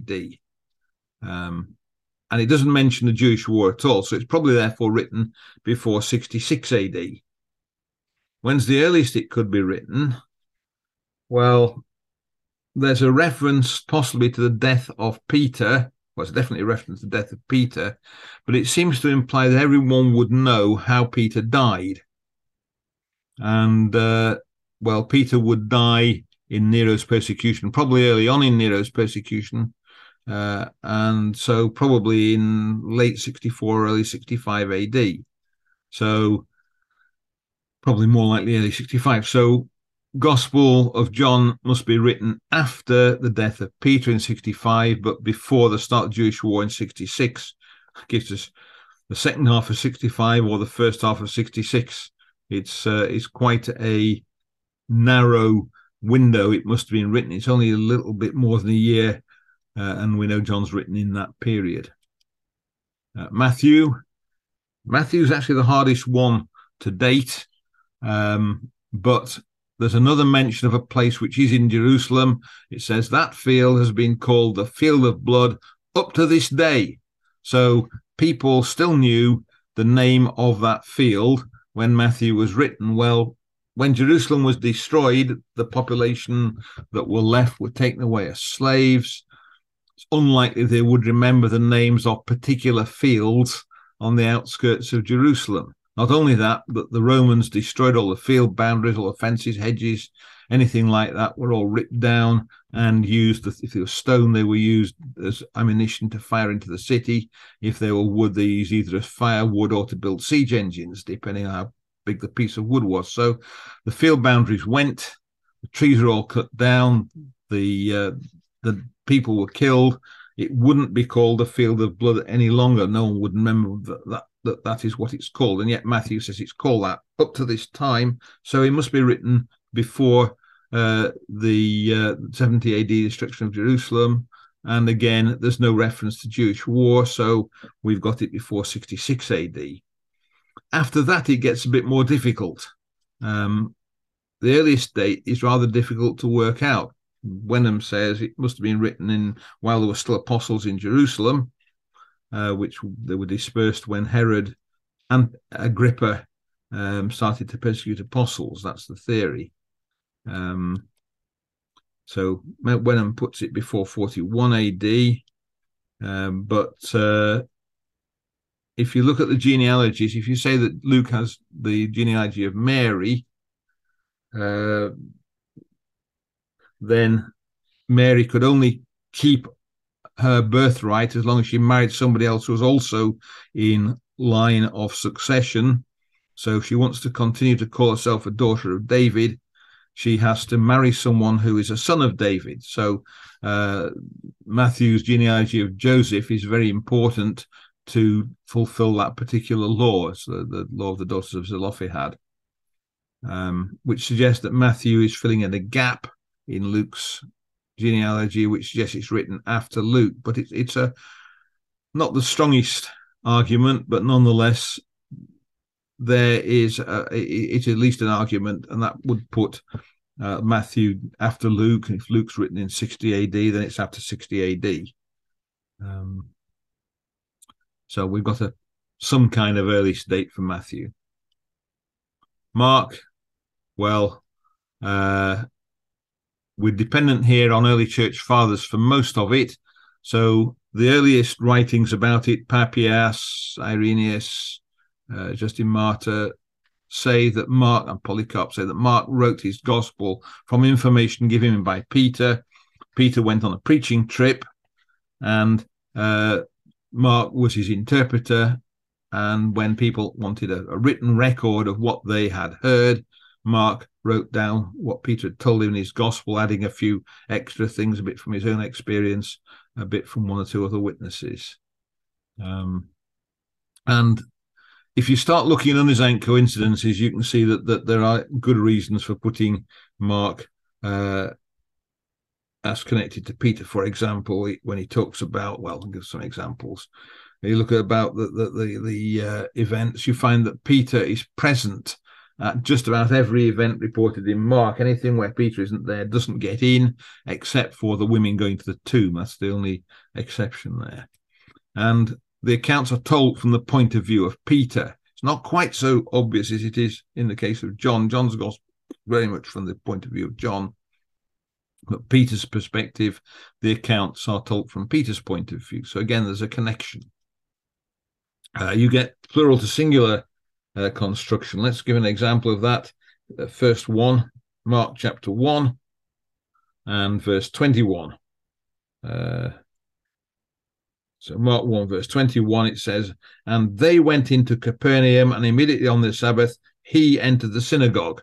[SPEAKER 2] AD. Um, and it doesn't mention the Jewish war at all. So it's probably therefore written before 66 AD. When's the earliest it could be written? Well, there's a reference possibly to the death of Peter. Well, it's definitely a reference to the death of Peter, but it seems to imply that everyone would know how Peter died. And, uh, well, Peter would die in Nero's persecution, probably early on in Nero's persecution. Uh, and so probably in late 64, early 65 AD. So probably more likely early 65. So Gospel of John must be written after the death of Peter in 65, but before the start of the Jewish war in 66. Gives us the second half of 65 or the first half of 66. It's uh, it's quite a narrow window. It must have been written. It's only a little bit more than a year, uh, and we know John's written in that period. Uh, Matthew, Matthew's actually the hardest one to date, um, but there's another mention of a place which is in Jerusalem. It says that field has been called the field of blood up to this day. So people still knew the name of that field when Matthew was written. Well, when Jerusalem was destroyed, the population that were left were taken away as slaves. It's unlikely they would remember the names of particular fields on the outskirts of Jerusalem. Not only that, but the Romans destroyed all the field boundaries, all the fences, hedges, anything like that were all ripped down and used. If they were stone, they were used as ammunition to fire into the city. If they were wood, they used either as firewood or to build siege engines, depending on how big the piece of wood was. So the field boundaries went. The trees were all cut down. The uh, the people were killed. It wouldn't be called a field of blood any longer. No one would remember that, that that that is what it's called. And yet Matthew says it's called that up to this time. So it must be written before uh, the uh, 70 AD destruction of Jerusalem. And again, there's no reference to Jewish war. So we've got it before 66 AD. After that, it gets a bit more difficult. Um, the earliest date is rather difficult to work out. Wenham says it must have been written in while there were still apostles in Jerusalem, uh, which they were dispersed when Herod and Agrippa um, started to persecute apostles. That's the theory. Um, so Wenham puts it before 41 AD, um, but uh, if you look at the genealogies, if you say that Luke has the genealogy of Mary, uh, then Mary could only keep her birthright as long as she married somebody else who was also in line of succession. So if she wants to continue to call herself a daughter of David, she has to marry someone who is a son of David. So uh, Matthew's genealogy of Joseph is very important to fulfill that particular law, so the law of the daughters of Zelophehad, um, which suggests that Matthew is filling in a gap in Luke's genealogy, which suggests it's written after Luke. But it's it's a not the strongest argument, but nonetheless, there is a, it's at least an argument, and that would put uh, Matthew after Luke. If Luke's written in 60 AD, then it's after 60 AD. Um, so we've got a some kind of early date for Matthew. Mark, well, uh, we're dependent here on early church fathers for most of it. So the earliest writings about it, Papias, Irenaeus, uh, Justin Martyr, say that Mark and Polycarp say that Mark wrote his gospel from information given him by Peter. Peter went on a preaching trip, and uh, Mark was his interpreter. And when people wanted a, a written record of what they had heard, Mark wrote down what Peter had told him in his gospel, adding a few extra things, a bit from his own experience, a bit from one or two other witnesses. Um, and if you start looking at undesign coincidences, you can see that, that there are good reasons for putting Mark uh, as connected to Peter. For example, when he talks about, well, I'll give some examples. You look at about the the the, the uh, events, you find that Peter is present at just about every event reported in Mark. Anything where Peter isn't there doesn't get in, except for the women going to the tomb. That's the only exception there. And the accounts are told from the point of view of Peter. It's not quite so obvious as it is in the case of John. John's gospel very much from the point of view of John. But Peter's perspective, the accounts are told from Peter's point of view. So again, there's a connection. Uh, you get plural to singular uh, construction. Let's give an example of that. The first one, Mark chapter 1 and verse 21. Uh, so Mark 1, verse 21, it says, And they went into Capernaum, and immediately on the Sabbath, he entered the synagogue.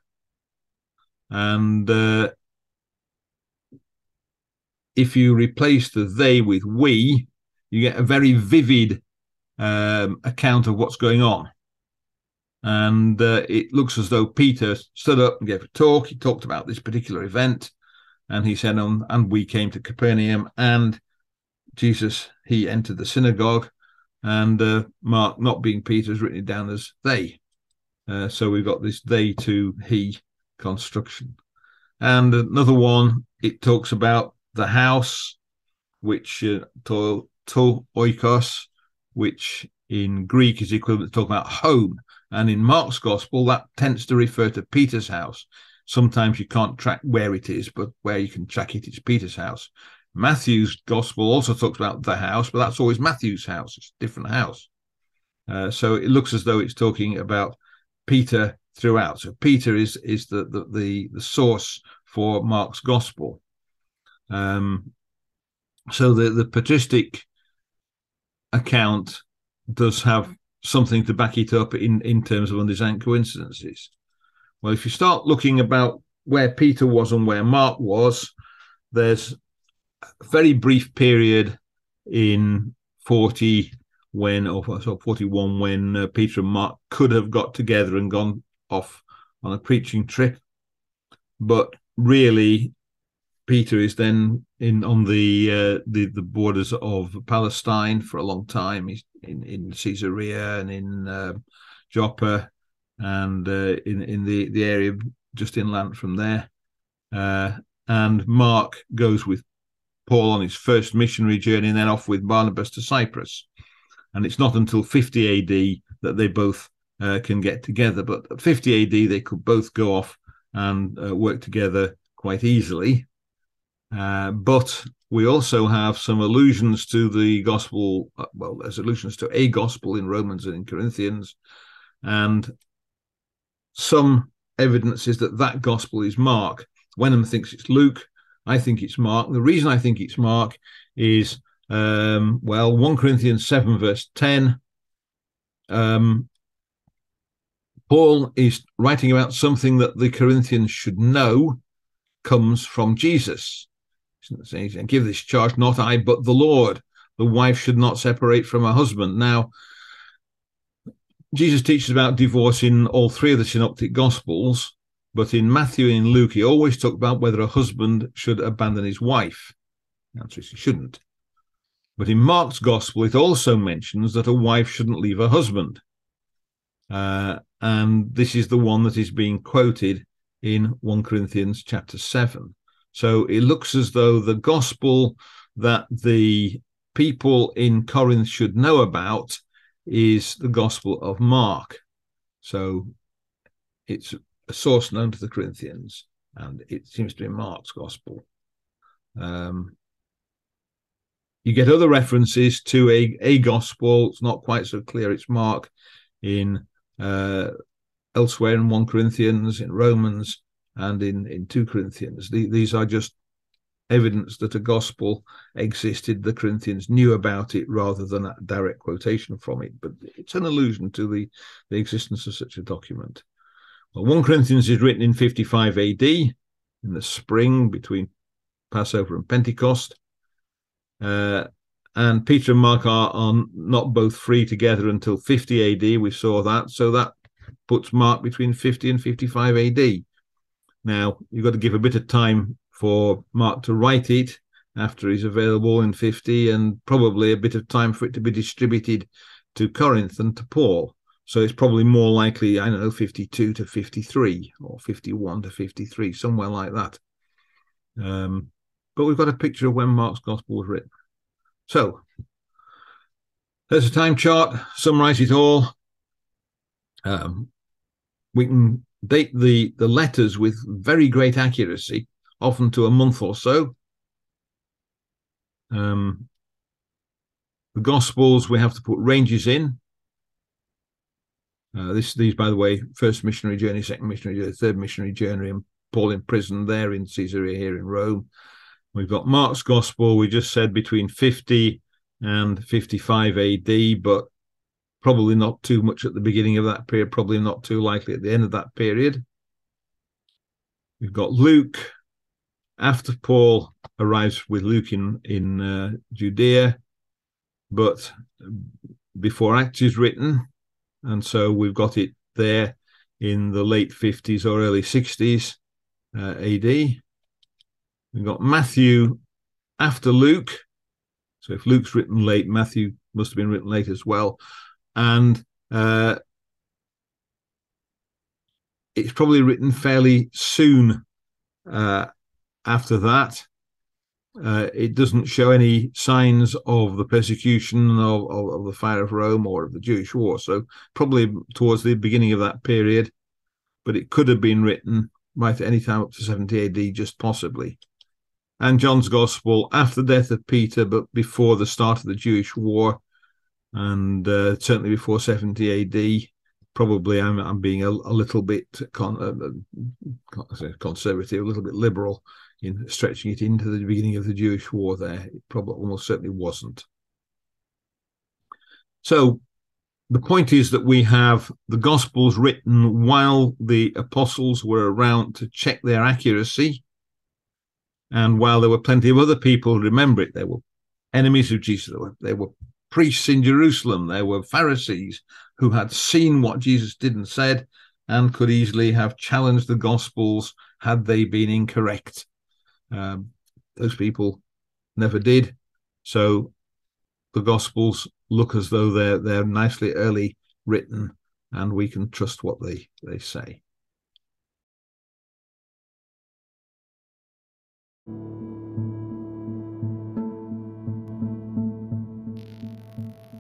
[SPEAKER 2] And uh, if you replace the they with we, you get a very vivid um, account of what's going on. And uh, it looks as though Peter stood up and gave a talk. He talked about this particular event. And he said, um, And we came to Capernaum, and Jesus, he entered the synagogue. And uh, Mark, not being Peter, has written it down as they. Uh, so we've got this they to he construction. And another one, it talks about the house, which uh, to, to oikos, which in Greek is equivalent to talking about home. And in Mark's gospel, that tends to refer to Peter's house. Sometimes you can't track where it is, but where you can track it, it is Peter's house. Matthew's gospel also talks about the house, but that's always Matthew's house. It's a different house. Uh, so it looks as though it's talking about Peter throughout. So Peter is is the the the, the source for Mark's gospel. Um, so the the patristic account does have something to back it up in in terms of undesigned coincidences. Well, if you start looking about where Peter was and where Mark was, there's a very brief period in 40 when, or so 41, when uh, Peter and Mark could have got together and gone off on a preaching trip. But really, Peter is then in on the uh, the the borders of Palestine for a long time. He's in in Caesarea and in uh, Joppa and uh, in in the the area just inland from there. Uh, and Mark goes with Paul on his first missionary journey, and then off with Barnabas to Cyprus. And it's not until 50 AD that they both uh, can get together. But at 50 AD, they could both go off and uh, work together quite easily. Uh, but we also have some allusions to the gospel. Uh, well, there's allusions to a gospel in Romans and in Corinthians, and some evidence is that that gospel is Mark. Wenham thinks it's Luke. I think it's Mark. The reason I think it's Mark is, um, well, 1 Corinthians 7, verse 10. Um, Paul is writing about something that the Corinthians should know comes from Jesus. And give this charge, not I, but the Lord. The wife should not separate from her husband. Now, Jesus teaches about divorce in all three of the synoptic gospels, but in Matthew and in Luke, he always talked about whether a husband should abandon his wife. The answer is he shouldn't. But in Mark's gospel, it also mentions that a wife shouldn't leave her husband. Uh, and this is the one that is being quoted in 1 Corinthians chapter 7. So it looks as though the gospel that the people in Corinth should know about is the gospel of Mark. So it's a source known to the Corinthians, and it seems to be Mark's gospel. Um, you get other references to a, a gospel. It's not quite so clear. It's Mark in uh, elsewhere in 1 Corinthians, in Romans, and in, in 2 Corinthians. The, these are just evidence that a gospel existed. The Corinthians knew about it rather than a direct quotation from it, but it's an allusion to the, the existence of such a document. Well, 1 Corinthians is written in 55 AD, in the spring between Passover and Pentecost. Uh, and Peter and Mark are, are not both free together until 50 AD. We saw that. So that puts Mark between 50 and 55 AD. Now, you've got to give a bit of time for Mark to write it after he's available in 50, and probably a bit of time for it to be distributed to Corinth and to Paul. So it's probably more likely, I don't know, 52 to 53 or 51 to 53, somewhere like that. Um, but we've got a picture of when Mark's gospel was written. So there's a time chart, summarize it all. Um, we can date the, the letters with very great accuracy often to a month or so. Um, the Gospels, we have to put ranges in. Uh, this, these, by the way, first missionary journey, second missionary journey, third missionary journey, and Paul in prison there in Caesarea here in Rome. We've got Mark's Gospel, we just said between 50 and 55 AD, but probably not too much at the beginning of that period, probably not too likely at the end of that period. We've got Luke after Paul arrives with Luke in, in uh, Judea, but before Acts is written. And so we've got it there in the late 50s or early 60s uh, AD. We've got Matthew after Luke. So if Luke's written late, Matthew must have been written late as well. And uh, it's probably written fairly soon uh, after that. Uh, it doesn't show any signs of the persecution of, of, of, the fire of Rome or of the Jewish war. So probably towards the beginning of that period, but it could have been written right at any time up to 70 AD, just possibly. And John's Gospel after the death of Peter, but before the start of the Jewish war, and uh, certainly before 70 AD. Probably I'm, I'm being a, a little bit con, uh, uh conservative, a little bit liberal in stretching it into the beginning of the Jewish war there. It probably almost certainly wasn't. So the point is that we have the Gospels written while the apostles were around to check their accuracy. And while there were plenty of other people who remember it, there were enemies of Jesus, there were, were priests in Jerusalem, there were Pharisees who had seen what Jesus did and said and could easily have challenged the Gospels had they been incorrect. Um, those people never did. So the Gospels look as though they're they're nicely early written, and we can trust what they they say.